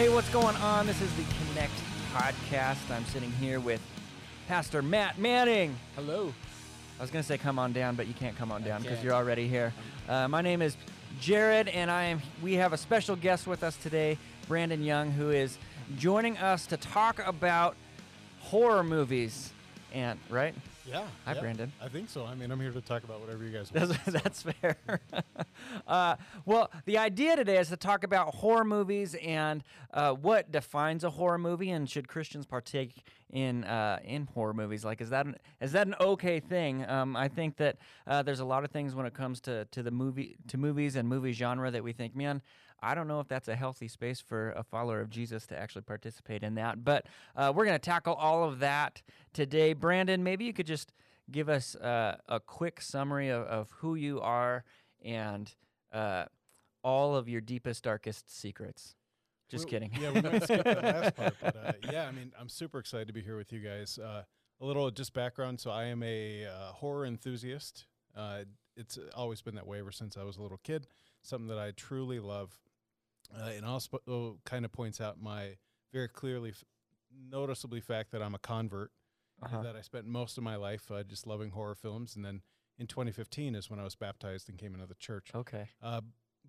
Hey, what's going on? This is the Connect podcast. I'm sitting here with Pastor Matt Manning. Hello. I was going to say come on down, but you can't come on down because you're already here. Uh, my name is Jared, and I am. We have a special guest with us today, Brandon Young, who is joining us to talk about horror movies. And right, Yeah. Hi, yeah, Brandon. I think so. I mean, I'm here to talk about whatever you guys want. that's, that's fair. uh, well, the idea today is to talk about horror movies and uh, what defines a horror movie, and should Christians partake in uh, in horror movies? Like, is that an, is that an okay thing? Um, I think that uh, there's a lot of things when it comes to to the movie to movies and movie genre that we think, man. I don't know if that's a healthy space for a follower of Jesus to actually participate in that, but uh, we're going to tackle all of that today. Brandon, maybe you could just give us uh, a quick summary of, of who you are and uh, all of your deepest, darkest secrets. Just We- kidding. Yeah, we might skip that last part, but uh, yeah, I mean, I'm super excited to be here with you guys. Uh, a little just background. So I am a uh, horror enthusiast. Uh, it's always been that way ever since I was a little kid. Something that I truly love, uh, and also kind of points out my very clearly, f- noticeably fact that I'm a convert. Uh-huh. That I spent most of my life uh, just loving horror films, and then in 2015 is when I was baptized and came into the church. Okay. Uh,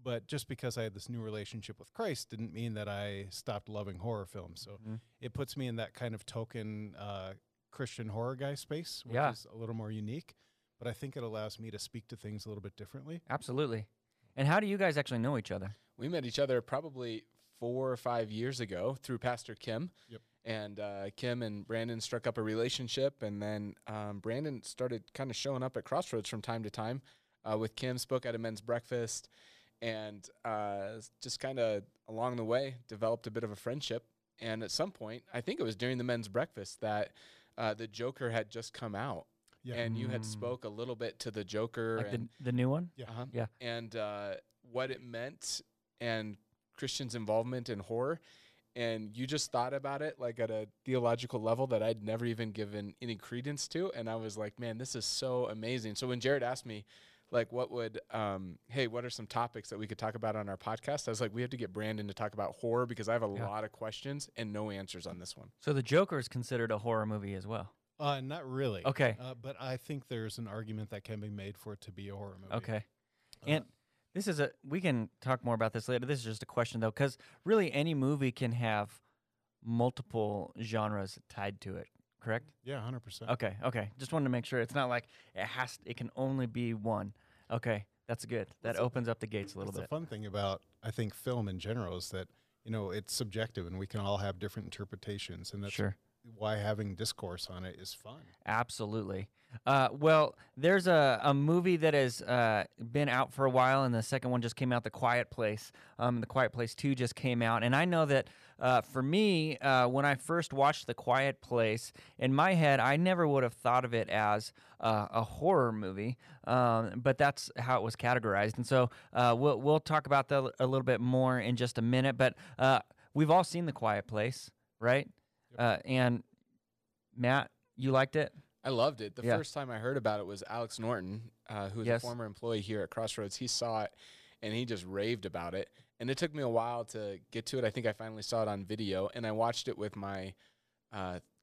but just because I had this new relationship with Christ didn't mean that I stopped loving horror films. So Mhm. it puts me in that kind of token uh, Christian horror guy space, which Yeah. is a little more unique. But I think it allows me to speak to things a little bit differently. Absolutely. And how do you guys actually know each other? We met each other probably four or five years ago through Pastor Kim. Yep. And uh, Kim and Brandon struck up a relationship, and then um, Brandon started kind of showing up at Crossroads from time to time. Uh, with Kim, spoke at a men's breakfast, and uh, just kind of along the way developed a bit of a friendship. And at some point, I think it was during the men's breakfast that uh, the Joker had just come out, Yeah. and you had Mm. spoke a little bit to the Joker, Like the, and the new one? Yeah. uh-huh. Yeah. And uh, what it meant and Christians' involvement in horror. And you just thought about it like at a theological level that I'd never even given any credence to. And I was like, man, this is so amazing. So when Jared asked me, like, what would, um, hey, what are some topics that we could talk about on our podcast? I was like, we have to get Brandon to talk about horror because I have a Yeah. lot of questions and no answers on this one. So the Joker is considered a horror movie as well. Uh, not really. Okay. Uh, but I think there's an argument that can be made for it to be a horror movie. Okay. Uh, And this is a we can talk more about this later. This is just a question though, because really any movie can have multiple genres tied to it. Correct? yeah, 100%. Okay. Okay. Just wanted to make sure it's not like it has. It can only be one. Okay. That's good. That That's a- opens up the gates a little bit. the fun thing about I think film in general is that you know it's subjective and we can all have different interpretations, and that's Sure. Why having discourse on it is fun. Absolutely. Uh, well, there's a, a movie that has uh, been out for a while, and the second one just came out, The Quiet Place. Um, the Quiet Place 2 just came out. And I know that uh, for me, uh, when I first watched The Quiet Place, in my head, I never would have thought of it as uh, a horror movie, um, but that's how it was categorized. And so uh, we'll, we'll talk about that a little bit more in just a minute. But we've all seen The Quiet Place, right? Uh, and Matt, you liked it? I loved it. The Yeah. first time I heard about it was Alex Norton, uh, who's Yes. a former employee here at Crossroads. He saw it and he just raved about it. And it took me a while to get to it. I think I finally saw it on video and I watched it with my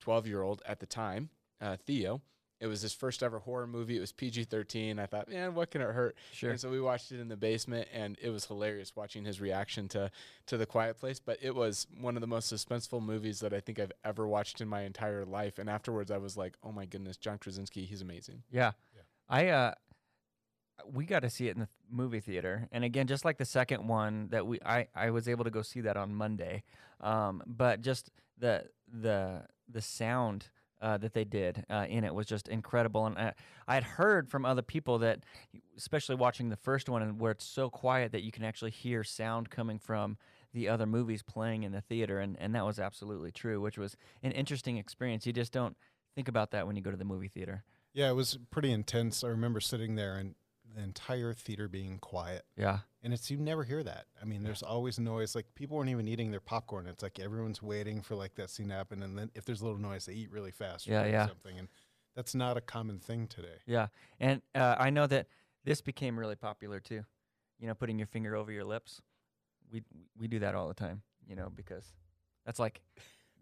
12 year old at the time, uh, Theo. It was his first ever horror movie. It was PG 13. I thought, man, what can it hurt? Sure. And so we watched it in the basement, and it was hilarious watching his reaction to to the Quiet Place. But it was one of the most suspenseful movies that I think I've ever watched in my entire life. And afterwards, I was like, oh my goodness, John Krasinski, he's amazing. Yeah. Yeah. I uh we got to see it in the movie theater. And again, just like the second one that we I I was able to go see that on Monday. Um but just the the the sound uh, that they did uh, in it was just incredible, and I, I had heard from other people that, especially watching the first one, and where it's so quiet that you can actually hear sound coming from the other movies playing in the theater, and, and that was absolutely true, which was an interesting experience. You just don't think about that when you go to the movie theater. Yeah, it was pretty intense. I remember sitting there and the entire theater being quiet. Yeah. And it's you never hear that. I mean, there's always noise. Like people weren't even eating their popcorn. It's like everyone's waiting for like that scene to happen, and then if there's a little noise, they eat really fast. or Yeah, yeah. Something, and that's not a common thing today. Yeah, and uh, I know that this became really popular too. You know, putting your finger over your lips. We we do that all the time. you know, because that's like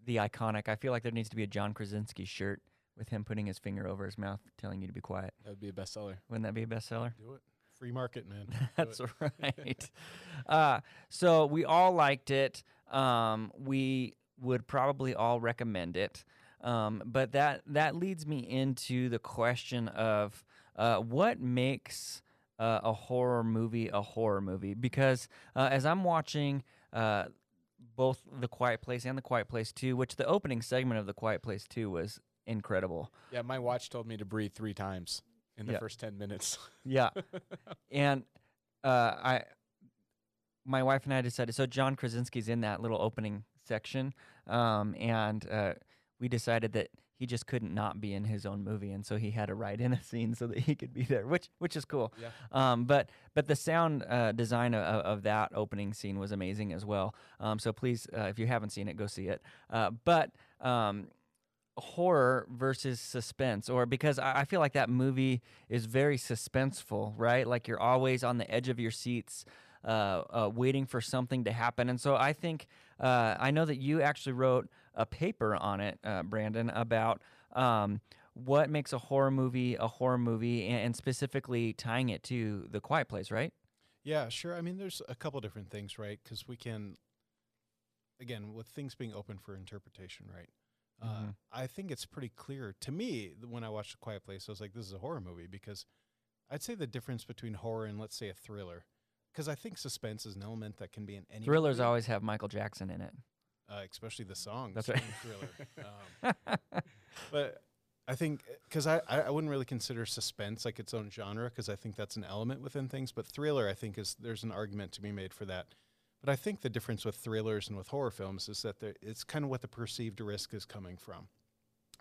the iconic. I feel like there needs to be a John Krasinski shirt with him putting his finger over his mouth, telling you to be quiet. That would be a bestseller. Wouldn't that be a bestseller? Do it. Free market, man. Do That's right. uh, so we all liked it. Um, we would probably all recommend it. Um, but that that leads me into the question of uh, what makes uh, a horror movie a horror movie? Because uh, as I'm watching uh, both The Quiet Place and The Quiet Place 2, which the opening segment of The Quiet Place 2 was incredible. Yeah, my watch told me to breathe three times in the Yeah. first ten minutes. Yeah. and uh, I, my wife and I decided. So John Krasinski's in that little opening section, um, and uh, we decided that he just couldn't not be in his own movie, and so he had to write in a scene so that he could be there, which which is cool. Yeah. Um, but but the sound uh, design of, of that opening scene was amazing as well. Um, so please, uh, if you haven't seen it, go see it. Uh, but um, horror versus suspense or because I, feel like that movie is very suspenseful right like you're always on the edge of your seats uh, uh, waiting for something to happen and so i think uh, i know that you actually wrote a paper on it uh, brandon about um, what makes a horror movie a horror movie and, and specifically tying it to the quiet place right Yeah, sure. I mean, there's a couple different things, right? Because we can, again, with things being open for interpretation, right? Uh, Mhm. I think it's pretty clear to me when I watched A Quiet Place, I was like, this is a horror movie because I'd say the difference between horror and, let's say, a thriller, because I think suspense is an element that can be in any thrillers movie, always have michael jackson in it uh, especially the songs. That's right. Thriller. Um, but I think because I, I I wouldn't really consider suspense like its own genre because I think that's an element within things. But thriller, I think is there's an argument to be made for that. But I think the difference with thrillers and with horror films is that it's kind of what the perceived risk is coming from,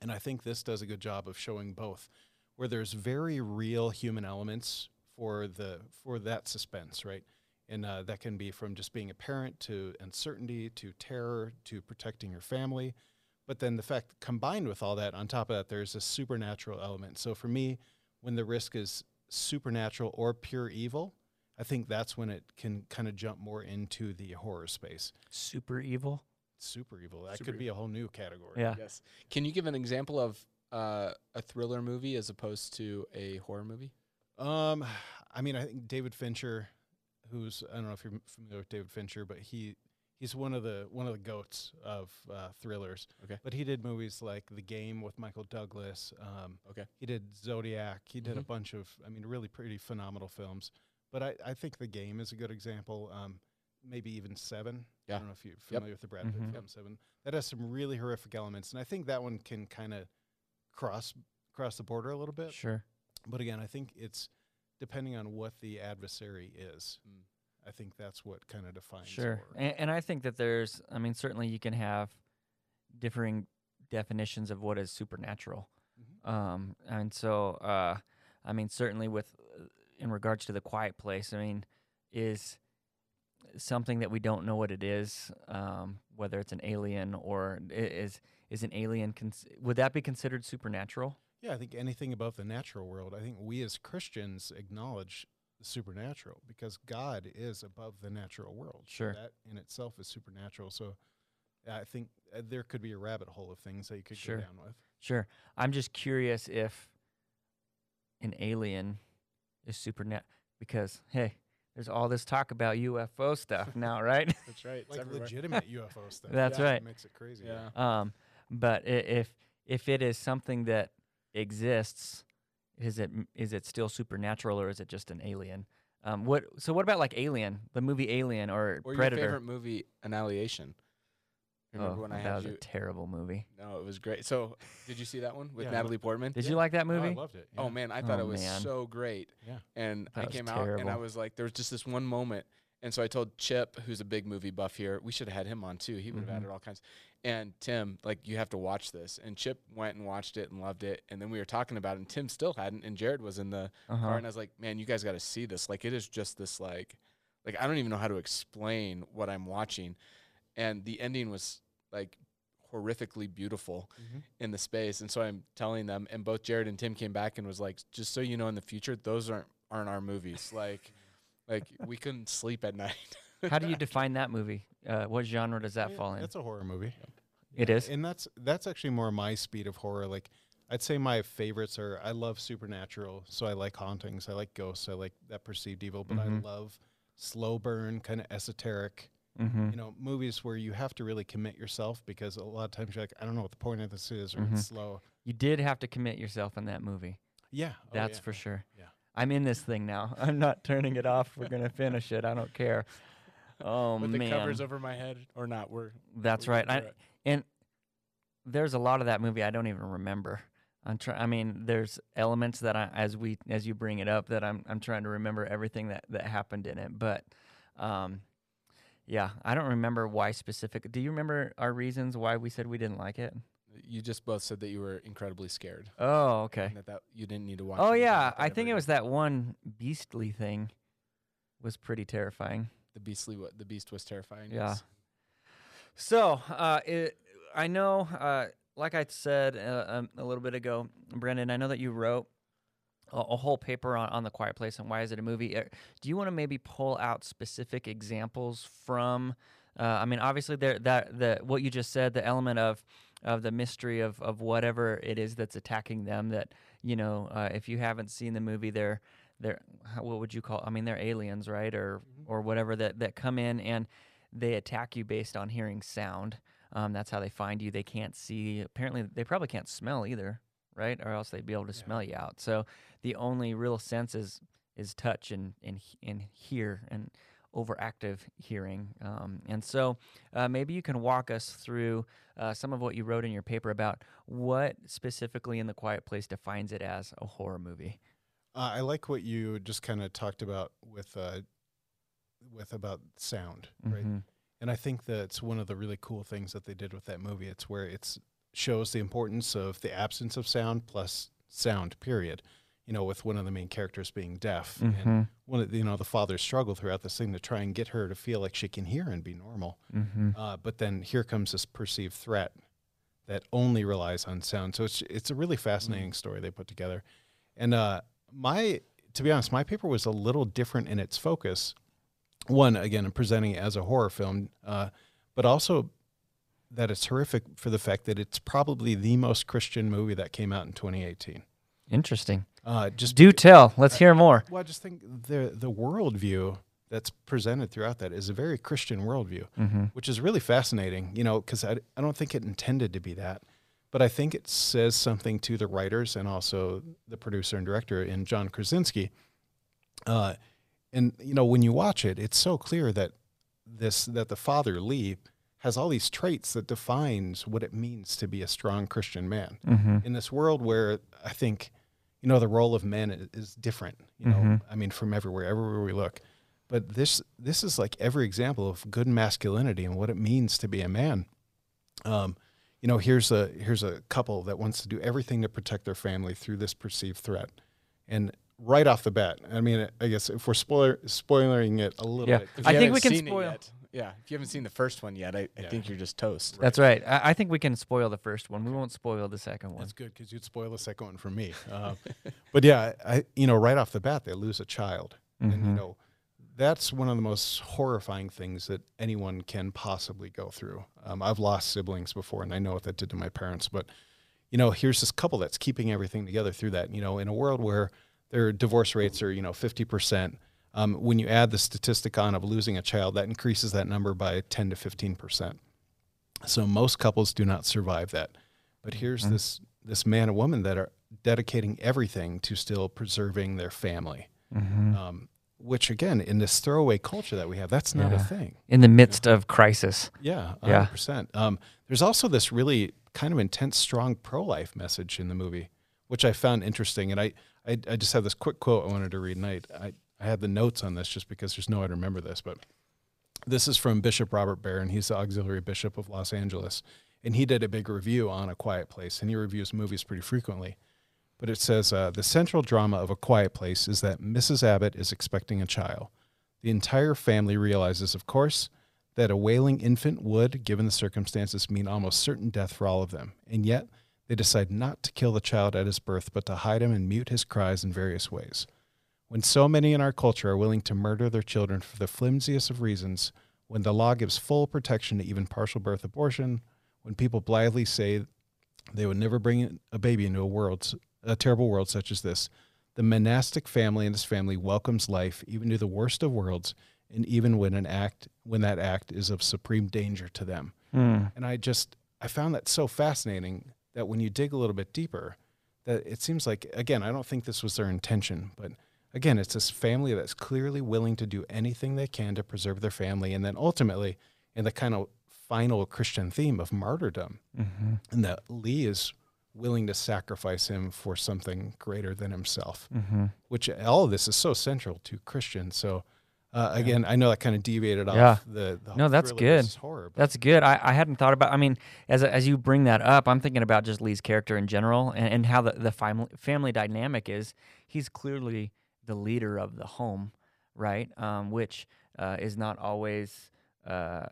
and I think this does a good job of showing both, where there's very real human elements for the for that suspense, right? And uh, that can be from just being a parent to uncertainty to terror to protecting your family. But then the fact combined with all that, on top of that, there's a supernatural element. So for me, when the risk is supernatural or pure evil, I think that's when it can kind of jump more into the horror space. super evil Super evil. That Super could be a whole new category. yeah Yes. Can you give an example of uh, a thriller movie as opposed to a horror movie? Um, I mean, I think David Fincher, who's I don't know if you're familiar with David Fincher, but he he's one of the one of the goats of uh, thrillers. Okay. But he did movies like The Game with Michael Douglas. Um, Okay. He did Zodiac. He did a Mhm. bunch of I mean, really pretty phenomenal films. But I, I think The Game is a good example. Um, maybe even Seven. Yeah. I don't know if you're familiar with the Brad Pitt Mhm. film Seven. That has some really horrific elements, and I think that one can kind of cross cross the border a little bit. sure But again, I think it's depending on what the adversary is. Mm. I think that's what kind of defines. Sure. And, and I think that there's, I mean, certainly you can have differing definitions of what is supernatural. Mhm. Um, and so, uh, I mean, certainly with, in regards to the quiet place, I mean, is something that we don't know what it is, um, whether it's an alien or is, is an alien, cons- would that be considered supernatural? Yeah, I think anything above the natural world. I think we as Christians acknowledge the supernatural because God is above the natural world. Sure. that in itself is supernatural. So I think uh, there could be a rabbit hole of things that you could Sure. go down with. Sure. I'm just curious if an alien is supernatural because hey, there's all this talk about UFO stuff now, right? That's right. It's Like everywhere. legitimate UFO stuff. That's Yeah, right. It makes it crazy. Yeah. um, but if if it is something that exists, is it is it still supernatural or is it just an alien? Um, what so what about like Alien, the movie Alien or, Or Predator? your favorite movie, Annihilation. Remember oh, when I that had was you? a terrible movie. no, it was great. So, did you see that one with Yeah, Natalie Portman? Did Yeah. you like that Oh, I movie? loved it. Oh yeah. man, I thought Oh, it was man. so great. Yeah. And That I was came out and I terrible. was like, there was just this one moment. And so I told Chip, who's a big movie buff here, we should have had him on too. He would have added all kinds. And Tim, like, you have to watch this. And Chip went and watched it and loved it. And then we were talking about it, and Tim still hadn't. And Jared was in the Uh-huh. car, and I was like, man, you guys got to see this. Like, it is just this, like, like I don't even know how to explain what I'm watching. And the ending was like horrifically beautiful Mhm. in the space. And so I'm telling them, and both Jared and Tim came back and was like, just so you know, in the future, those aren't aren't our movies. Like, like we couldn't sleep at night. How do you define that movie? Uh, what genre does that Yeah, fall in? It's a horror movie. It Yeah, is? and that's that's actually more my speed of horror. Like I'd say my favorites are I love supernatural, so I like hauntings, I like ghosts, I like that perceived evil, but Mhm. I love slow burn, kind of esoteric. Mm-hmm. You know, movies where you have to really commit yourself because a lot of times you're like, I don't know what the point of this is, or Mhm. it's slow. You did have to commit yourself in that movie. Yeah, oh, That's yeah. for sure. Yeah. I'm in this thing now. I'm not turning it off. We're gonna finish it. I don't care. Oh With the covers over my head or not? We're that's we're right. I, and there's a lot of that movie I don't even remember. I'm trying. I mean, there's elements that I, as we, as you bring it up, that I'm, I'm trying to remember everything that that happened in it. But, um, yeah, I don't remember why specific. Do you remember our reasons why we said we didn't like it? you just both said that you were incredibly scared. Oh, okay. That, that you didn't need to watch. Oh yeah, I think it was that one beastly thing. Was pretty terrifying. the beastly. What the beast was terrifying. Yeah. yes. So, uh, it, I know, uh, like I said uh, um, a little bit ago, Brandon, I know that you wrote a, a whole paper on, on The Quiet Place and why is it a movie. Uh, do you want to maybe pull out specific examples from? Uh, I mean, obviously, there that the what you just said, the element of of the mystery of of whatever it is that's attacking them. That you know, uh, if you haven't seen the movie, they're they're what would you call? I mean, they're aliens, right, or or whatever that that come in and they attack you based on hearing sound. Um, that's how they find you. They can't see. Apparently, they probably can't smell either, right? Or else they'd be able to Yeah. smell you out. So the only real sense is is touch and and and hear and overactive hearing. Um, and so uh, maybe you can walk us through uh, some of what you wrote in your paper about what specifically in the Quiet Place defines it as a horror movie. Uh, I like what you just kind of talked about with uh, with about sound, right? Mhm. And I think that's one of the really cool things that they did with that movie. It's where it shows the importance of the absence of sound plus sound. Period. You know, with one of the main characters being deaf, and Mhm. one of the, you know the father's struggle throughout this thing to try and get her to feel like she can hear and be normal. Mhm. Uh, but then here comes this perceived threat that only relies on sound. So it's it's a really fascinating story they put together. And uh, my to be honest, my paper was a little different in its focus. One, again, I'm presenting it as a horror film, uh, but also that it's horrific for the fact that it's probably the most Christian movie that came out in 2018. Interesting. Uh, just Do tell. Let's hear more. well, I just think the the worldview that's presented throughout that is a very Christian worldview Mm-hmm. which is really fascinating, you know, because I, I don't think it intended to be that. But I think it says something to the writers and also the producer and director in John Krasinski. Uh, and, you know, when you watch it, it's so clear that this, that the father, Lee, has all these traits that defines what it means to be a strong Christian man Mm-hmm. in this world where I think, you know, the role of men is, is different. You know, Mhm. I mean, from everywhere, everywhere we look. But this this is like every example of good masculinity and what it means to be a man. Um, you know, here's a here's a couple that wants to do everything to protect their family through this perceived threat, and right off the bat, I mean, I guess if we're spoiler spoiling it a little Yeah. bit, I think we can seen it spoil- yet- yeah, if you haven't seen the first one yet, I, I Yeah. think you're just toast. That's right. I, I think we can spoil the first one. We won't spoil the second one. That's good because you'd spoil the second one for me. Um, but yeah, I you know right off the bat they lose a child, and you Mhm. know that's one of the most horrifying things that anyone can possibly go through. Um, I've lost siblings before, and I know what that did to my parents. But you know, here's this couple that's keeping everything together through that. You know, in a world where their divorce rates are you know fifty percent. Um, when you add the statistic on of losing a child, that increases that number by 10 to 15 percent. So most couples do not survive that. But here's Mhm. this this man and woman that are dedicating everything to still preserving their family. Mhm. Um, which again, in this throwaway culture that we have, that's not Yeah. a thing. In the midst of crisis. Yeah, Yeah. 100%. Um, there's also this really kind of intense, strong pro-life message in the movie, which I found interesting. And I, I, I just have this quick quote I wanted to read, and I, I, I had the notes on this just because there's no way to remember this, but this is from Bishop Robert Barron. He's the auxiliary bishop of Los Angeles, and he did a big review on A Quiet Place, and he reviews movies pretty frequently. But it says uh, the central drama of A Quiet Place is that Mrs. Abbott is expecting a child. The entire family realizes, of course, that a wailing infant would, given the circumstances, mean almost certain death for all of them. And yet, they decide not to kill the child at his birth, but to hide him and mute his cries in various ways. When so many in our culture are willing to murder their children for the flimsiest of reasons, when the law gives full protection to even partial birth abortion, when people blithely say they would never bring a baby into a world, a terrible world such as this, the monastic family and his family welcomes life even to the worst of worlds, and even when an act when that act is of supreme danger to them. Hmm. And I just I found that so fascinating that when you dig a little bit deeper, that it seems like again, I don't think this was their intention, but again, it's this family that's clearly willing to do anything they can to preserve their family and then ultimately in the kind of final Christian theme of martyrdom Mm-hmm. and that Lee is willing to sacrifice him for something greater than himself, Mm-hmm. which all of this is so central to Christians. So uh, again, I know that kind of deviated Yeah. off the, the No, that's good. horror. That's good. I, I hadn't thought about. I mean, as as you bring that up, I'm thinking about just Lee's character in general and, and how the the family family dynamic is. He's clearly the leader of the home, right? Um, which uh, is not always uh,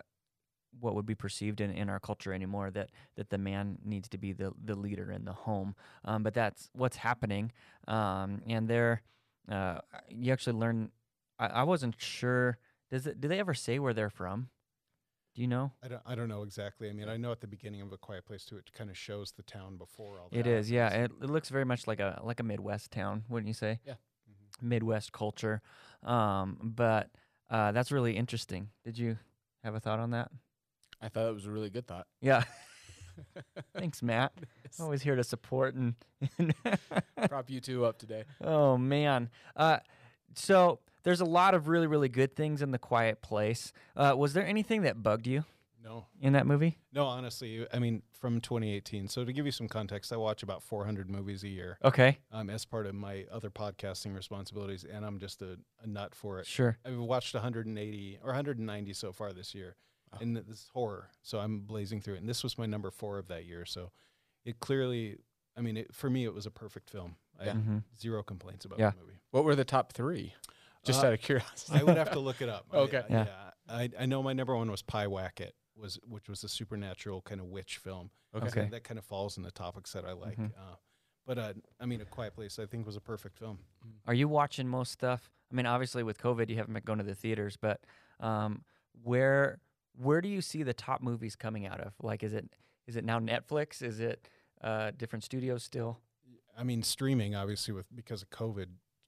what would be perceived in, in our culture anymore. That that the man needs to be the the leader in the home. Um, but that's what's happening. Um, and there, uh, you actually learn. I, I wasn't sure. Does it? Do they ever say where they're from? Do you know? I don't, I don't know exactly. I mean, I know at the beginning of A Quiet Place too, it kind of shows the town before all that. It is, yeah. It, it looks very much like a like a Midwest town, wouldn't you say? Yeah. Midwest culture. Um, but uh, that's really interesting. Did you have a thought on that? I thought it was a really good thought. Yeah. Thanks, Matt. Always here to support and. Prop you two up today. oh man. Uh, so there's a lot of really really good things in the Quiet Place. Uh, was there anything that bugged you No, in that movie? no, honestly, I mean, from 2018. So to give you some context, I watch about 400 movies a year Okay. um, as part of my other podcasting responsibilities, and I'm just a, a nut for it. Sure. I've watched 180 or 190 so far this year, Wow. and this horror. So I'm blazing through it, and this was my number four of that year. So it clearly, I mean, it, for me, it was a perfect film. I Yeah. have hmm zero complaints about Yeah. the movie. What were the top three? Just Uh, out of curiosity. I would have to look it up. Okay. I, Yeah. I, I know my number one was Pyewacket, was which was a supernatural kind of witch film. Okay. So that kind of falls in the topics that I like. Mhm. Uh, but uh, I mean, A Quiet Place, I think was a perfect film. Are you watching most stuff? I mean, obviously with COVID, you haven't been going to the theaters, but um, where where do you see the top movies coming out of? Like, is it is it now Netflix? Is it uh, different studios still? I mean, streaming obviously with because of COVID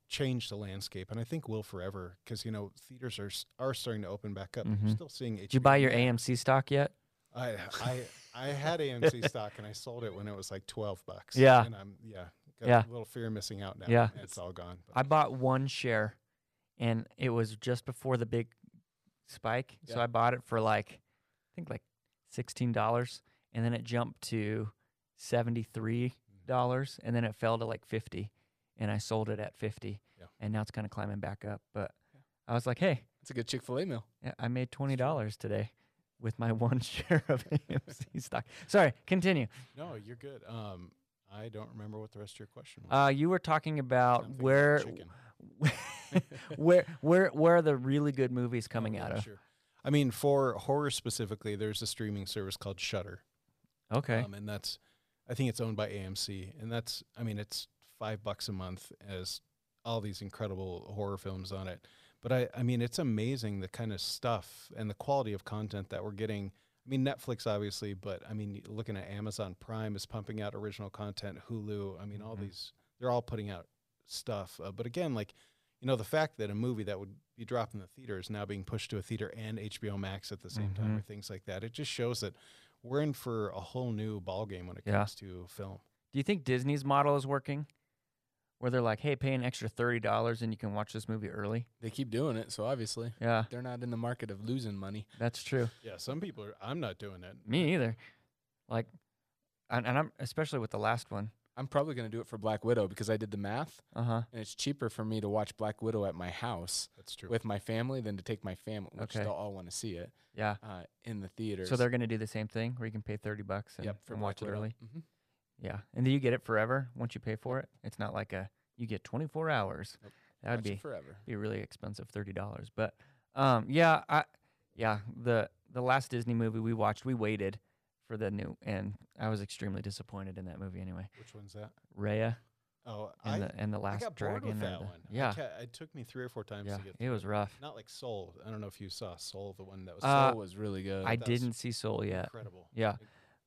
changed the landscape, and I think will forever because you know theaters are are starting to open back up. Mhm. You're still seeing. Did you buy your AMC stock yet? I I I had AMC stock and I sold it when it was like twelve bucks. Yeah. and I'm yeah got Yeah. a little fear of missing out now. Yeah. it's all gone. but- I bought one share, and it was just before the big spike. So I bought it for like, I think like sixteen dollars, and then it jumped to seventy three dollars, and then it fell to like fifty, and I sold it at fifty, Yeah. and now it's kind of climbing back up. But I was like, hey, It's a good Chick Fil A meal. yeah, I made twenty dollars today with my one share of AMC stock. Sorry, continue. No, you're good. Um, I don't remember what the rest of your question was. Uh, you were talking about where, where, where, where are the really good movies coming Oh, out of? Sure. I mean, for horror specifically, there's a streaming service called Shudder, Okay. um, and that's I think it's owned by AMC, and that's I mean it's five bucks a month as all these incredible horror films on it. But I I mean it's amazing the kind of stuff and the quality of content that we're getting. I mean Netflix obviously, but I mean looking at Amazon Prime is pumping out original content, Hulu. I mean all Mhm. these they're all putting out stuff. Uh, but again, like you know the fact that a movie that would be dropped in the theater is now being pushed to a theater and HBO Max at the same time or things like that. It just shows that we're in for a whole new ballgame when it Yeah. comes to film. Do you think Disney's model is working? Where they're like, hey, pay an extra thirty dollars and you can watch this movie early. They keep doing it, so obviously Yeah, they're not in the market of losing money. that's true. Yeah, some people are. I'm not doing it. Me either. Like, and, and I'm especially with the last one. I'm probably going to do it for Black Widow because I did the math, Uh huh. and it's cheaper for me to watch Black Widow at my house That's true. with my family than to take my family, which Okay. they'll all want to see it Yeah. uh, in the theater. So they're gonna do the same thing where you can pay thirty bucks and, yep for and Black watch it Widow. early. Mhm. Yeah, and then you get it forever once you pay for it. It's not like a you get twenty four hours. Nope. That would be forever. be really expensive, thirty dollars. But um, yeah, I yeah the the last Disney movie we watched, we waited for the new, and I was extremely disappointed in that movie. Anyway, Which one's that? Raya. Oh, and I, the and the I last got bored dragon. with that the- one. I Yeah, ca- it took me three or four times yeah, to get. it was rough. Not like Soul. I don't know if you saw Soul, the one that was Uh, Soul was really good. I that didn't see Soul yet. incredible. Yeah.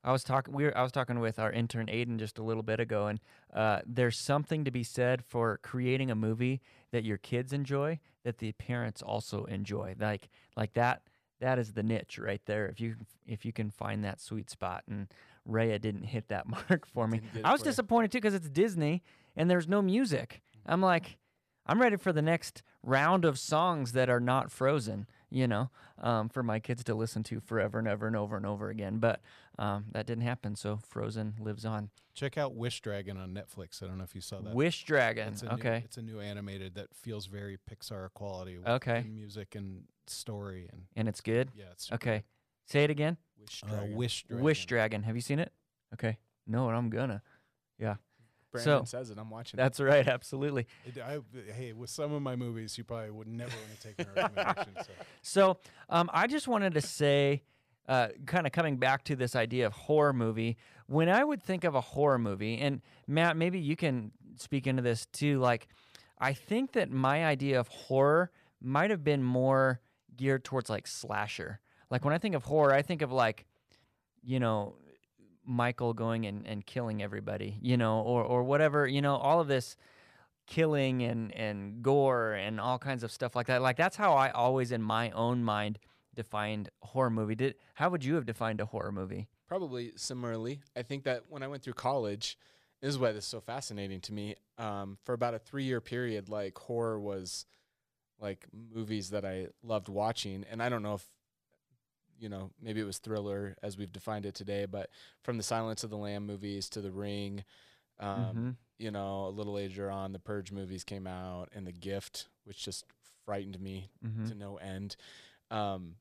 I was talking. We were, I was talking with our intern Aiden just a little bit ago, and uh, there's something to be said for creating a movie that your kids enjoy, that the parents also enjoy. Like like that. That is the niche right there. If you if you can find that sweet spot, and Raya didn't hit that mark for me. Didn't get it I was disappointed too because it's Disney and there's no music. I'm like, I'm ready for the next round of songs that are not Frozen. You know, um, for my kids to listen to forever and ever and over and over again. But um, that didn't happen, so Frozen lives on. Check out Wish Dragon on Netflix. I don't know if you saw that. Wish Dragon. It's a Okay. New, it's a new animated that feels very Pixar quality. With Okay. music and story and and it's good. yeah, it's Okay. Say it again. Wish Uh, Dragon. Wish Dragon. Wish Dragon. Have you seen it? Okay. No, I'm gonna. Brandon so- says it. I'm watching. That's right. Absolutely. It- I, hey, with some of my movies, you probably would never want to take a recommendation. So. So um, I just wanted to say, uh, kind of coming back to this idea of horror movie, when I would think of a horror movie, and Matt, maybe you can speak into this too. Like, I think that my idea of horror might have been more geared towards like slasher. Like when I think of horror, I think of like, you know, Michael going and, and killing everybody, you know, or or whatever, you know, all of this killing and and gore and all kinds of stuff like that. Like that's how I always in my own mind defined horror movie. Did how would you have defined a horror movie? Probably similarly. I think that when I went through college, this is why this is so fascinating to me. Um, for about a three year period, like horror was like movies that I loved watching. And I don't know if, you know, maybe it was thriller as we've defined it today, but from the Silence of the Lamb movies to The Ring, um, Mhm. you know, a little later on, the Purge movies came out and The Gift, which just frightened me Mhm. to no end. Um,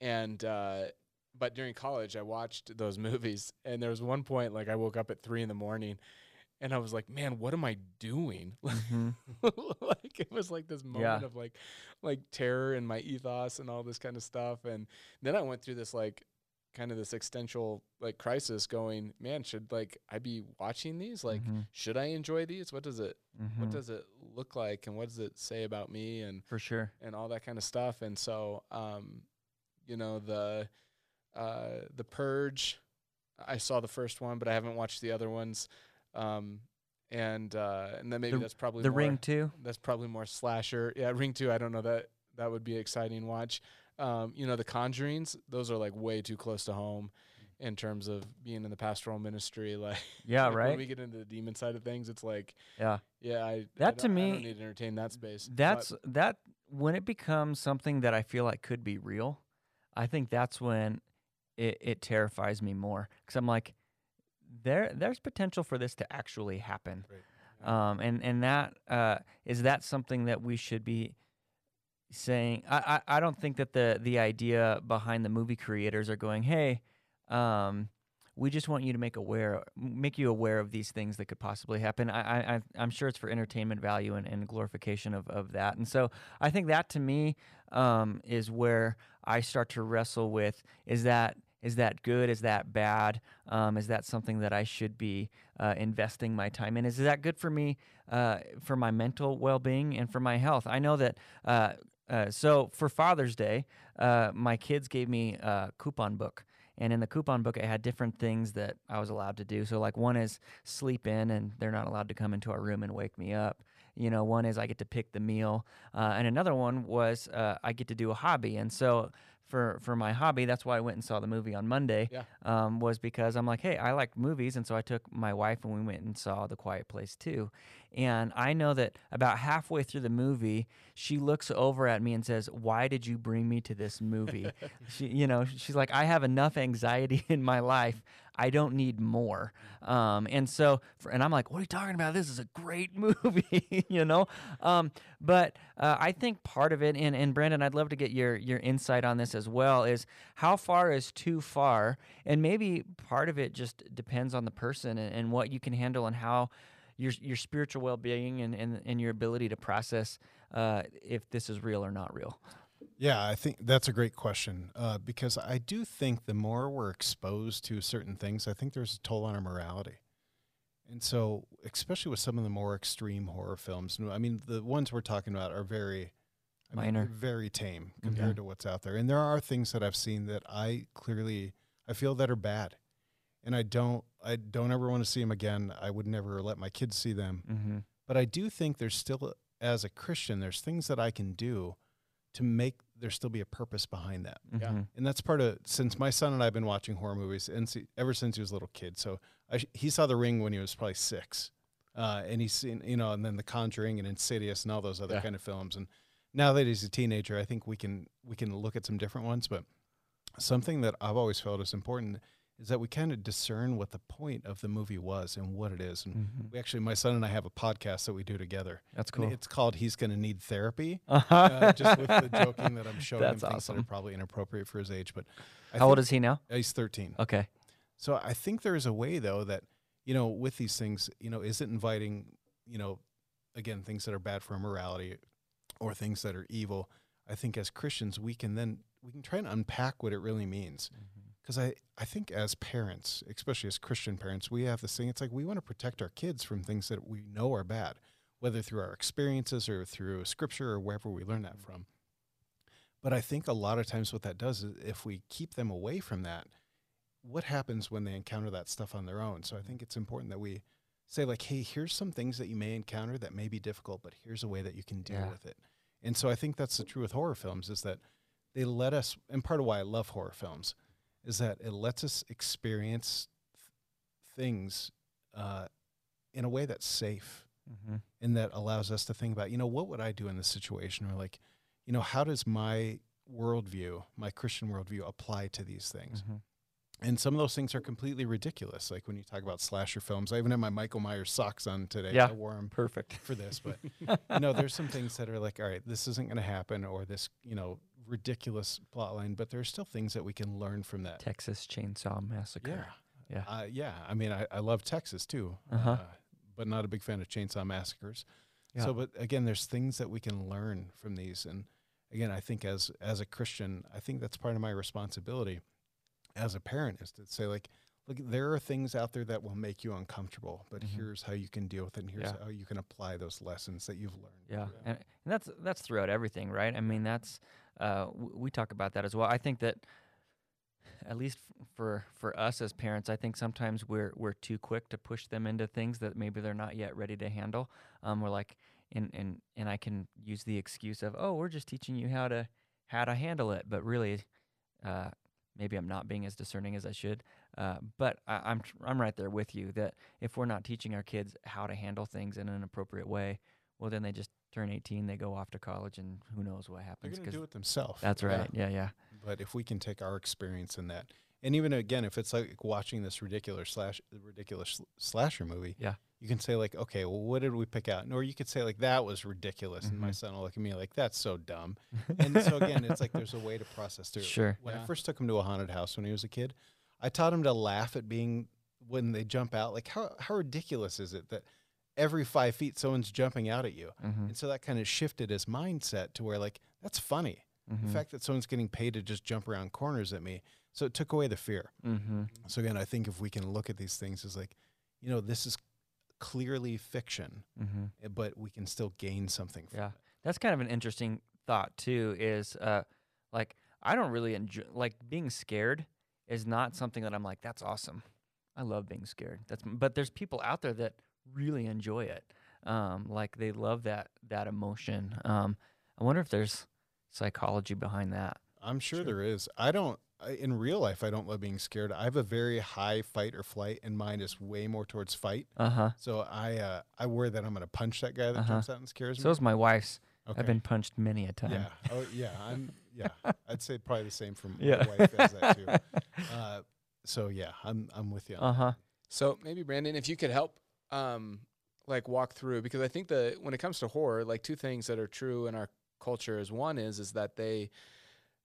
and uh, but during college, I watched those movies, and there was one point like I woke up at three in the morning, and I was like, "Man, what am I doing?" Mhm. like it was like this moment Yeah. of like like terror in my ethos and all this kind of stuff, and then I went through this like kind of this existential like crisis going man should like i be watching these like Mhm. should i enjoy these what does it what Mhm. does it look like and what does it say about me and for sure. and all that kind of stuff. And so, um, you know, the uh, the Purge, I saw the first one, but I haven't watched the other ones. Um, and uh, and then maybe The- that's probably The more, Ring too. That's probably more slasher. Yeah, Ring Two. I don't know that that would be an exciting watch. Um, you know, the Conjurings. Those are like way too close to home. In terms of being in the pastoral ministry, like Yeah, like, When we get into the demon side of things, it's like, Yeah. yeah, I That I to don't- I me- don't need to entertain that space. But- That's that when it becomes something that I feel like could be real. I think that's when it, it terrifies me more because I'm like, there there's potential for this to actually happen. Um, and and that uh, is that something that we should be saying. I, I, I don't think that the the idea behind the movie creators are going, hey, um, we just want you to make aware, make you aware of these things that could possibly happen. I, I I- I'm sure it's for entertainment value and, and glorification of, of that. And so I think that to me um, is where I start to wrestle with: is that is that good? Is that bad? Um, is that something that I should be uh, investing my time in? Is that good for me, uh, for my mental well being and for my health? I know that. Uh, uh, so for Father's Day, uh, my kids gave me a coupon book. And in the coupon book, it had different things that I was allowed to do. So, like, one is sleep in, and they're not allowed to come into our room and wake me up. You know, one is I get to pick the meal, uh, and another one was uh, I get to do a hobby. And so, for for my hobby, that's why I went and saw the movie on Monday. Yeah. Um, was because I'm like, hey, I like movies, and so I took my wife and we went and saw The Quiet Place too. And I know that about halfway through the movie, she looks over at me and says, "Why did you bring me to this movie?" she, you know, she's like, "I have enough anxiety in my life. I don't need more." Um, and so, for, and I'm like, "What are you talking about? This is a great movie," you know. Um, but uh, I think part of it, and, and Brandon, I'd love to get your your insight on this as well. Is how far is too far, and maybe part of it just depends on the person and, and what you can handle and how your your spiritual well being and, and and your ability to process uh, if this is real or not real. Yeah, I think that's a great question uh, because I do think the more we're exposed to certain things, I think there's a toll on our morality. And so, especially with some of the more extreme horror films, I mean, the ones we're talking about are very I mean, Minor. they're very tame compared to what's out there. And there are things that I've seen that I clearly I feel that are bad, and I don't I don't ever want to see them again. I would never let my kids see them. Mm-hmm. But I do think there's still, as a Christian, there's things that I can do to make there still be a purpose behind that. Yeah. Mm-hmm. And that's part of since my son and I have been watching horror movies and see, ever since he was a little kid. So I, he saw The Ring when he was probably six, uh, and he's seen you know, and then The Conjuring and Insidious and all those other Yeah. kind of films. And now that he's a teenager, I think we can we can look at some different ones. But something that I've always felt is important is that we kind of discern what the point of the movie was and what it is. And Mm-hmm. we actually, my son and I have a podcast that we do together. That's And cool. It's called "He's Going to Need Therapy." uh Uh, just with the joking that I'm showing him That's things that are probably inappropriate for his age. But I How old is he now? uh, He's 13. Okay. So I think there is a way though that you know with these things, you know, is it inviting, you know, again things that are bad for morality or things that are evil. I think as Christians we can then we can try and unpack what it really means. Because I, I think as parents, especially as Christian parents, we have this thing. It's like we want to protect our kids from things that we know are bad, whether through our experiences or through scripture or wherever we learn that from. But I think a lot of times what that does is if we keep them away from that, what happens when they encounter that stuff on their own? So I think it's important that we say, like, hey, here's some things that you may encounter that may be difficult, but here's a way that you can deal Yeah. with it. And so I think that's the true with horror films is that they let us, and part of why I love horror films is that it lets us experience th- things uh, in a way that's safe Mm-hmm. and that allows us to think about, you know, what would I do in this situation? Or like, you know, how does my worldview, my Christian worldview, apply to these things? Mm-hmm. And some of those things are completely ridiculous. Like when you talk about slasher films, I even have my Michael Myers socks on today. Yeah. I wore them Perfect. for this, but you know, there's some things that are like, all right, this isn't going to happen, or this, you know, ridiculous plot line. But there are still things that we can learn from that. Texas Chainsaw Massacre. Yeah, Yeah. uh, yeah. I mean, I, I love Texas too, Uh-huh. uh, but not a big fan of chainsaw massacres. Yeah. So, but again, there's things that we can learn from these, and again, I think as as a Christian, I think that's part of my responsibility as a parent is to say like, look, there are things out there that will make you uncomfortable, but Mhm. here's how you can deal with it, and here's Yeah. how you can apply those lessons that you've learned. Yeah, and, and that's that's throughout everything, right? I mean, that's uh, we talk about that as well. I think that at least for for us as parents, I think sometimes we're we're too quick to push them into things that maybe they're not yet ready to handle. Um, we're like, and and and I can use the excuse of, oh, we're just teaching you how to how to handle it, but really, uh, maybe I'm not being as discerning as I should. Uh, but I, I'm tr- I'm right there with you that if we're not teaching our kids how to handle things in an appropriate way, well, then they just turn 18, they go off to college, and who knows what happens. They're going to do it themselves. that's right. Yeah, yeah. But if we can take our experience in that, and even again, if it's like watching this ridiculous slash ridiculous slasher movie, Yeah. you can say like, okay, well, what did we pick out? Or you could say like, that was ridiculous, and my Mhm. son will look at me like, that's so dumb. And so again, it's like there's a way to process through. Sure. When I first took him to a haunted house when he was a kid, I taught him to laugh at being when they jump out. Like how how ridiculous is it that every five feet someone's jumping out at you? Mm-hmm. And so that kind of shifted his mindset to where like that's funny mm-hmm. the fact that someone's getting paid to just jump around corners at me so it took away the fear mm-hmm. so again i think if we can look at these things as like you know this is clearly fiction Mm-hmm. eh, but we can still gain something from Yeah. it That's kind of an interesting thought too. Is uh, like I don't really enjoy like being scared is not something that I'm like that's awesome. I love being scared. That's but there's people out there that really enjoy it. Um, like they love that that emotion. Um, I wonder if there's psychology behind that. i'm sure, Sure. there is i don't I, in real life i don't love being scared i have a very high fight or flight and mine is way more towards fight Uh huh. so i uh i worry that i'm going to punch that guy that Uh-huh. jumps out and scares me. So me is my wife's. okay. I've been punched many a time. yeah oh yeah i'm yeah i'd say probably the same from Yeah. my wife as that too uh so yeah i'm i'm with you Uh huh. So maybe Brandon, if you could help, um, like walk through because I think that when it comes to horror, like two things that are true in our culture is one is is that they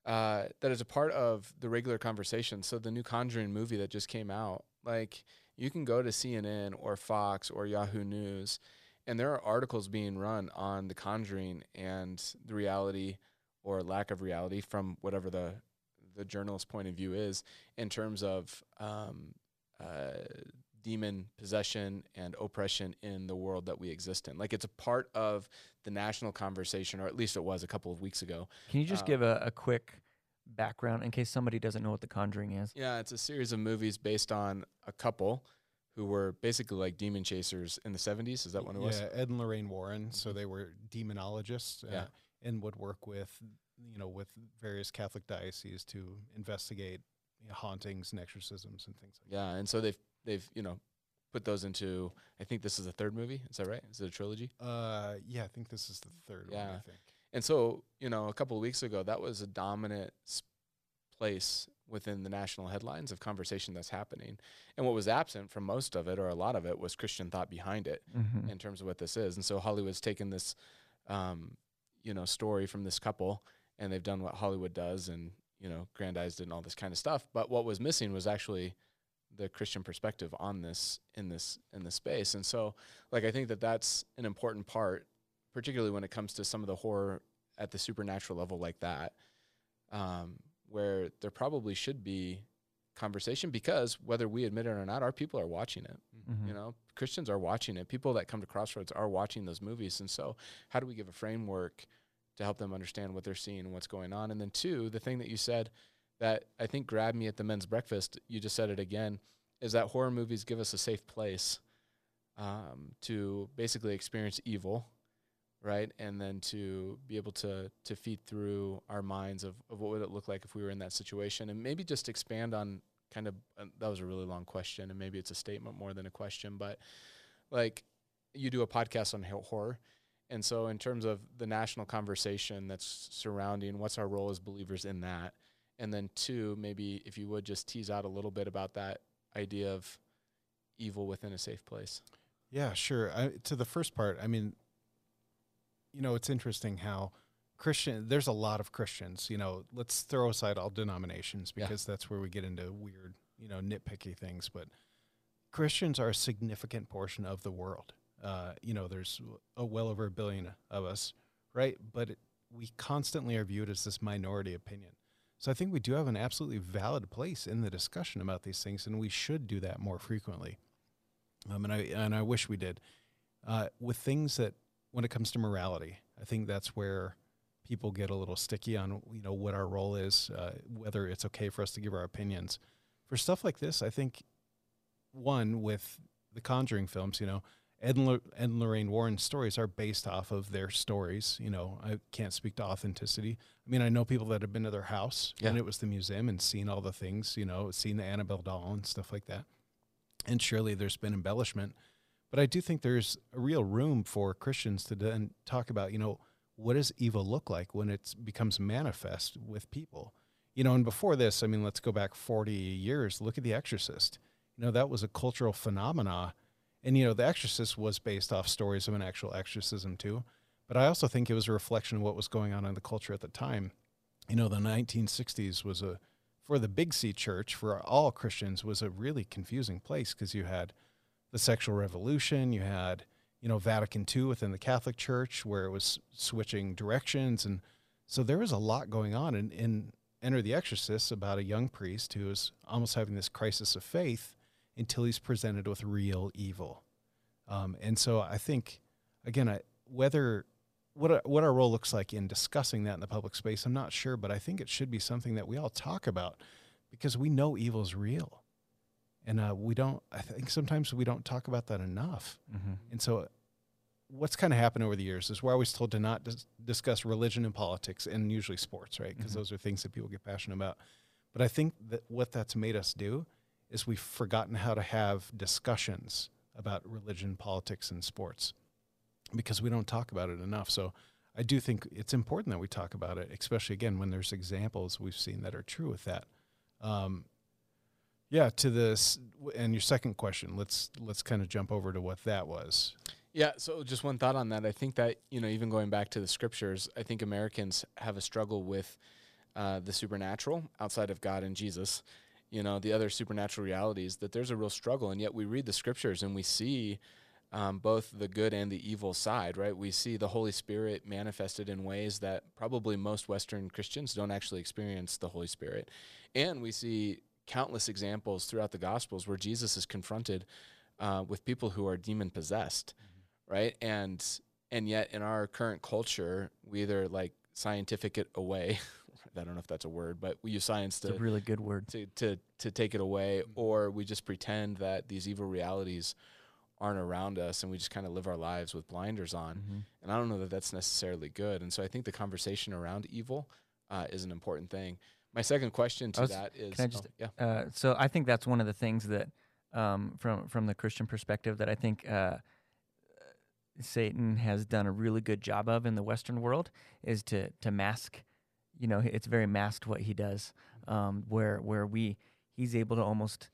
uh, that is a part of the regular conversation. So the new Conjuring movie that just came out, like you can go to CNN or Fox or Yahoo News, and there are articles being run on the Conjuring and the reality or lack of reality from whatever the the journalist's point of view is in terms of um, uh, demon possession and oppression in the world that we exist in. Like it's a part of the national conversation, or at least it was a couple of weeks ago. Can you just Uh, give a, a quick background in case somebody doesn't know what The Conjuring is? Yeah, it's a series of movies based on a couple who were basically like demon chasers in the 70s. Is that what it was? Yeah, Ed and Lorraine Warren. So they were demonologists. Uh, Yeah. and would work with, you know, with various Catholic dioceses to investigate you know, hauntings and exorcisms and things like that. Yeah, and so they've they've you know put those into. I think this is the third movie. Is that right? Is it a trilogy? Uh, yeah, I think this is the third one. I think. And so you know, a couple of weeks ago, that was a dominant s- place within the national headlines of conversation that's happening. And what was absent from most of it, or a lot of it, was Christian thought behind it. Mm-hmm. in terms of what this is. And so Hollywood's taken this, um, you know, story from this couple, and they've done what Hollywood does, and you know, grandized it and all this kind of stuff. But what was missing was actually the Christian perspective on this in this in this space. And so, like, I think that that's an important part, particularly when it comes to some of the horror at the supernatural level, like that, um, where there probably should be conversation because whether we admit it or not, our people are watching it. Mm-hmm. You know, Christians are watching it. People that come to Crossroads are watching those movies. And so, how do we give a framework to help them understand what they're seeing and what's going on? And then, two, the thing that you said that I think grabbed me at the men's breakfast, you just said it again, is that horror movies give us a safe place um, to basically experience evil. Right, and then to be able to to feed through our minds of, of what would it look like if we were in that situation, and maybe just expand on kind of uh, that was a really long question and maybe it's a statement more than a question but like you do a podcast on horror and so in terms of the national conversation that's surrounding what's our role as believers in that and then two maybe if you would just tease out a little bit about that idea of evil within a safe place Yeah, sure. I, to the first part, I mean, you know, it's interesting how Christian. There's a lot of Christians. You know, let's throw aside all denominations Yeah. because that's where we get into weird, you know, nitpicky things. But Christians are a significant portion of the world. Uh, you know, there's a well over a billion of us, right? But it, we constantly are viewed as this minority opinion. So I think we do have an absolutely valid place in the discussion about these things, and we should do that more frequently. Um, and I and I wish we did. Uh, with things that, when it comes to morality, I think that's where people get a little sticky on you know what our role is, uh, whether it's okay for us to give our opinions. For stuff like this, I think one with the Conjuring films, you know, Ed and, and Lorraine Warren's stories are based off of their stories. You know, I can't speak to authenticity. I mean, I know people that have been to their house Yeah. and it was the museum and seen all the things, you know, seen the Annabelle doll and stuff like that. And surely there's been embellishment. But I do think there's a real room for Christians to then talk about, you know, what does evil look like when it becomes manifest with people? You know, and before this, I mean, let's go back 40 years. Look at The Exorcist. You know, that was a cultural phenomena. And, you know, The Exorcist was based off stories of an actual exorcism, too. But I also think it was a reflection of what was going on in the culture at the time. You know, the 1960s was a, for the Big C church, for all Christians, was a really confusing place because you had the sexual revolution, you had, you know, Vatican II within the Catholic Church, where it was switching directions. And so there was a lot going on. And in Enter the Exorcist, about a young priest who is almost having this crisis of faith until he's presented with real evil. Um, and so I think, again, I, whether what what our role looks like in discussing that in the public space, I'm not sure, but I think it should be something that we all talk about because we know evil is real, and uh, we don't. I think sometimes we don't talk about that enough. Mm-hmm. And so, what's kind of happened over the years is we're always told to not dis- discuss religion and politics, and usually sports, right? Because Mhm. those are things that people get passionate about. But I think that what that's made us do is we've forgotten how to have discussions about religion, politics, and sports because we don't talk about it enough. So I do think it's important that we talk about it, especially again when there's examples we've seen that are true with that. Um, yeah, to this and your second question, let's let's kind of jump over to what that was. Yeah, so just one thought on that. I think that, you know, even going back to the scriptures, I think Americans have a struggle with uh, the supernatural outside of God and Jesus, you know, the other supernatural realities, that there's a real struggle. And yet we read the scriptures and we see um, both the good and the evil side, right? We see the Holy Spirit manifested in ways that probably most Western Christians don't actually experience the Holy Spirit. And we see countless examples throughout the Gospels where Jesus is confronted uh, with people who are demon possessed, right? And and yet in our current culture, we either like scientific it away. I don't know if that's a word, but we use science It's to a really good word. to to to take it away, or we just pretend that these evil realities aren't around us, and we just kind of live our lives with blinders on. Mhm. And I don't know that that's necessarily good. And so I think the conversation around evil uh, is an important thing. My second question to was- that is, can I just- oh, yeah, Uh, so I think that's one of the things that, um, from from the Christian perspective, that I think uh, Satan has done a really good job of in the Western world is to to mask. You know, it's very masked what he does. Um, where where we he's able to almost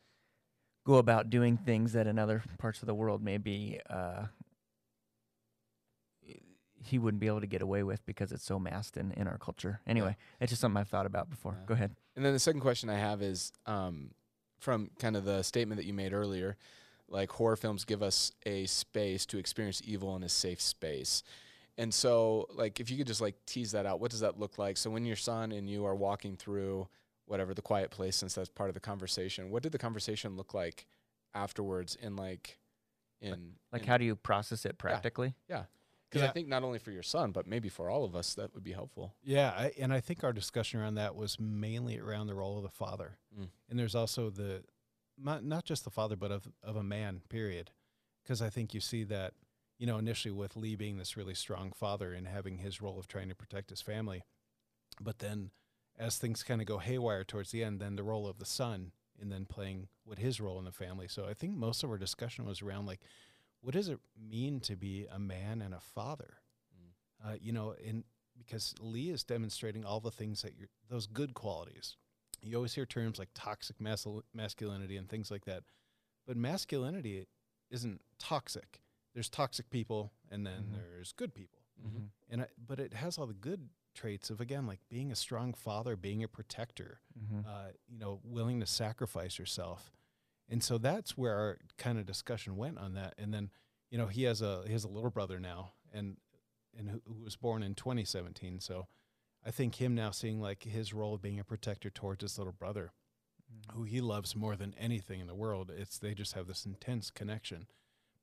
go about doing things that in other parts of the world maybe uh, he wouldn't be able to get away with because it's so masked in, in our culture. Anyway, it's just something I've thought about before. Yeah. Go ahead. And then the second question I have is um, from kind of the statement that you made earlier, like horror films give us a space to experience evil in a safe space. And so, like, if you could just like tease that out, what does that look like? So, when your son and you are walking through whatever the quiet place, since that's part of the conversation, what did the conversation look like afterwards? In like, in Like, in- how do you process it practically? Yeah, because I Yeah. think not only for your son, but maybe for all of us, that would be helpful. Yeah, I, and I think our discussion around that was mainly around the role of the father, Mm. and there's also the not not just the father, but of of a man. Period, because I think you see that you know initially with Lee being this really strong father and having his role of trying to protect his family, but then as things kind of go haywire towards the end, then the role of the son and then playing what his role in the family. So I think most of our discussion was around like, what does it mean to be a man and a father? Mm. uh, you know, in because Lee is demonstrating all the things that you're those good qualities. You always hear terms like toxic mascul- masculinity and things like that, but masculinity isn't toxic. There's toxic people, and then Mhm. there's good people, Mhm. and I, but it has all the good traits of again like being a strong father, being a protector, Mm-hmm. uh, you know, willing to sacrifice yourself. And so that's where our kind of discussion went on that. And then, you know, he has a he has a little brother now, and and who, who was born in 2017. So I think him now seeing like his role of being a protector towards his little brother, who he loves more than anything in the world. It's they just have this intense connection.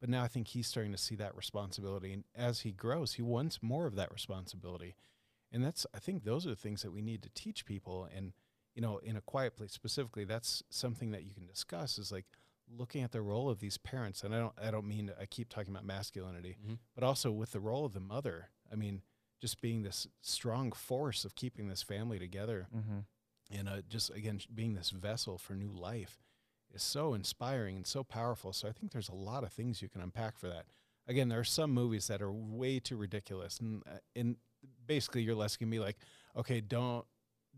But now I think he's starting to see that responsibility, and as he grows, he wants more of that responsibility. And that's I think those are the things that we need to teach people. And you know, in a quiet place specifically, that's something that you can discuss. Is like looking at the role of these parents, and I don't I don't mean I keep talking about masculinity, Mhm. but also with the role of the mother. I mean, just being this strong force of keeping this family together Mm-hmm. and uh, just again being this vessel for new life is so inspiring and so powerful. So I think there's a lot of things you can unpack for that. Again, there are some movies that are way too ridiculous, and uh, and basically you're less gonna be like, okay, don't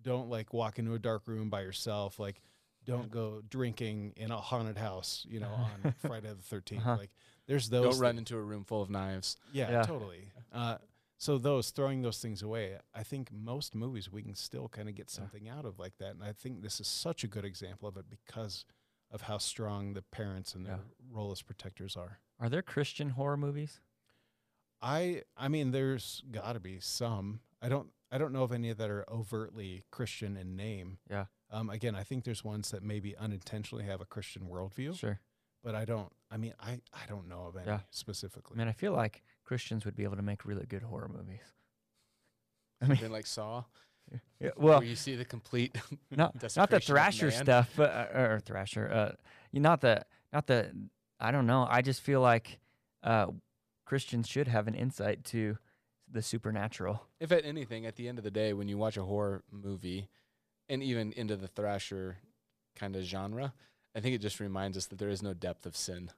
don't like walk into a dark room by yourself, like. Don't go drinking in a haunted house, you know, on Friday the 13th. Uh-huh. Like, there's those. Don't run into a room full of knives. Yeah, Yeah. totally. Uh, so those throwing those things away, I think most movies we can still kind of get something out of like that, and I think this is such a good example of it because of how strong the parents and their Yeah. role as protectors are. Are there Christian horror movies? I I mean, there's got to be some. I don't I don't know of any that are overtly Christian in name. Yeah. Um, again, I think there's ones that maybe unintentionally have a Christian worldview, Sure. but I don't. I mean, I I don't know of any Yeah. specifically. I mean, I feel like Christians would be able to make really good horror movies. I mean, like Saw, yeah, well, where you see the complete not not the slasher stuff, but uh, or slasher. Uh, you not the not the. I don't know. I just feel like uh, Christians should have an insight to the supernatural. If at anything, at the end of the day, when you watch a horror movie, and even into the slasher kind of genre, I think it just reminds us that there is no depth of sin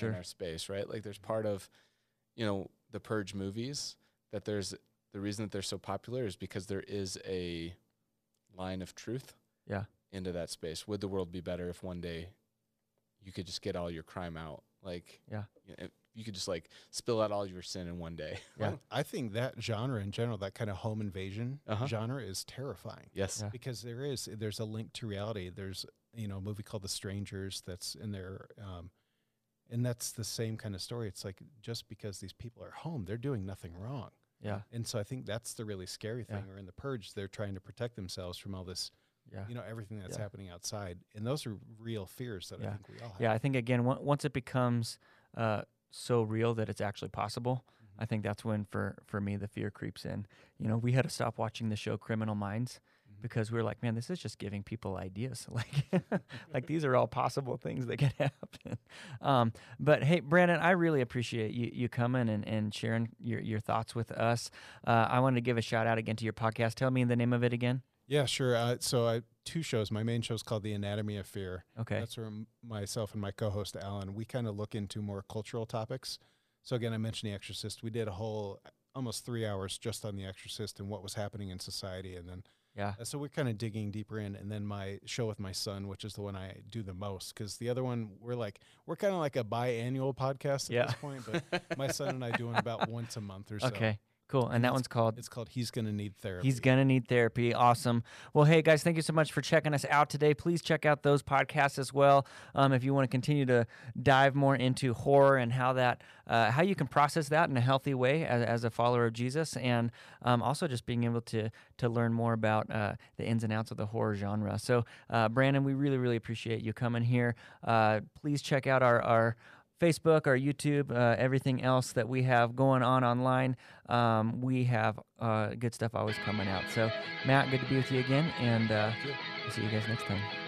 in our space, right? Like there's part of, you know, the Purge movies that there's the reason that they're so popular is because there is a line of truth Yeah. into that space. Would the world be better if one day you could just get all your crime out? Like, Yeah. you, know, you could just like spill out all your sin in one day. Yeah. I think that genre in general, that kind of home invasion Uh-huh. genre, is terrifying yes. Yeah. because there is there's a link to reality. There's you know a movie called The Strangers that's in there, um, and that's the same kind of story. It's like just because these people are home, they're doing nothing wrong, Yeah. and so I think that's the really scary Yeah. thing. Or in The Purge, they're trying to protect themselves from all this Yeah. you know everything that's Yeah. happening outside, and those are real fears that Yeah. I think we all have. Yeah, I think again, on- once it becomes uh, so real that it's actually possible, Mm-hmm. I think that's when, for for me, the fear creeps in. You know, we had to stop watching the show Criminal Minds. Because we were like, man, this is just giving people ideas. Like, like these are all possible things that can happen. Um, but hey, Brandon, I really appreciate you you coming and, and sharing your, your thoughts with us. Uh, I wanted to give a shout out again to your podcast. Tell me the name of it again. Yeah, sure. Uh, so I two shows. My main show is called The Anatomy of Fear. Okay. That's where myself and my co-host Alan we kind of look into more cultural topics. So again, I mentioned The Exorcist. We did a whole almost three hours just on The Exorcist and what was happening in society, and then Yeah. uh, so we're kind of digging deeper in. And then my show with my son, which is the one I do the most, because the other one we're like we're kind of like a biannual podcast at Yeah. this point, but my son and I do it about once a month or so. Okay. Cool. And that one's called It's called He's Gonna Need Therapy. He's going to need therapy. Awesome. Well, hey, guys, thank you so much for checking us out today. Please check out those podcasts as well. Um, if you want to continue to dive more into horror and how that, uh, how you can process that in a healthy way as, as a follower of Jesus, and um, also just being able to to learn more about uh, the ins and outs of the horror genre. So, uh, Brandon, we really, really appreciate you coming here. Uh, please check out our our Facebook, our YouTube, uh, everything else that we have going on online. Um, we have uh, good stuff always coming out. So, Matt, good to be with you again, and uh, we'll see you guys next time.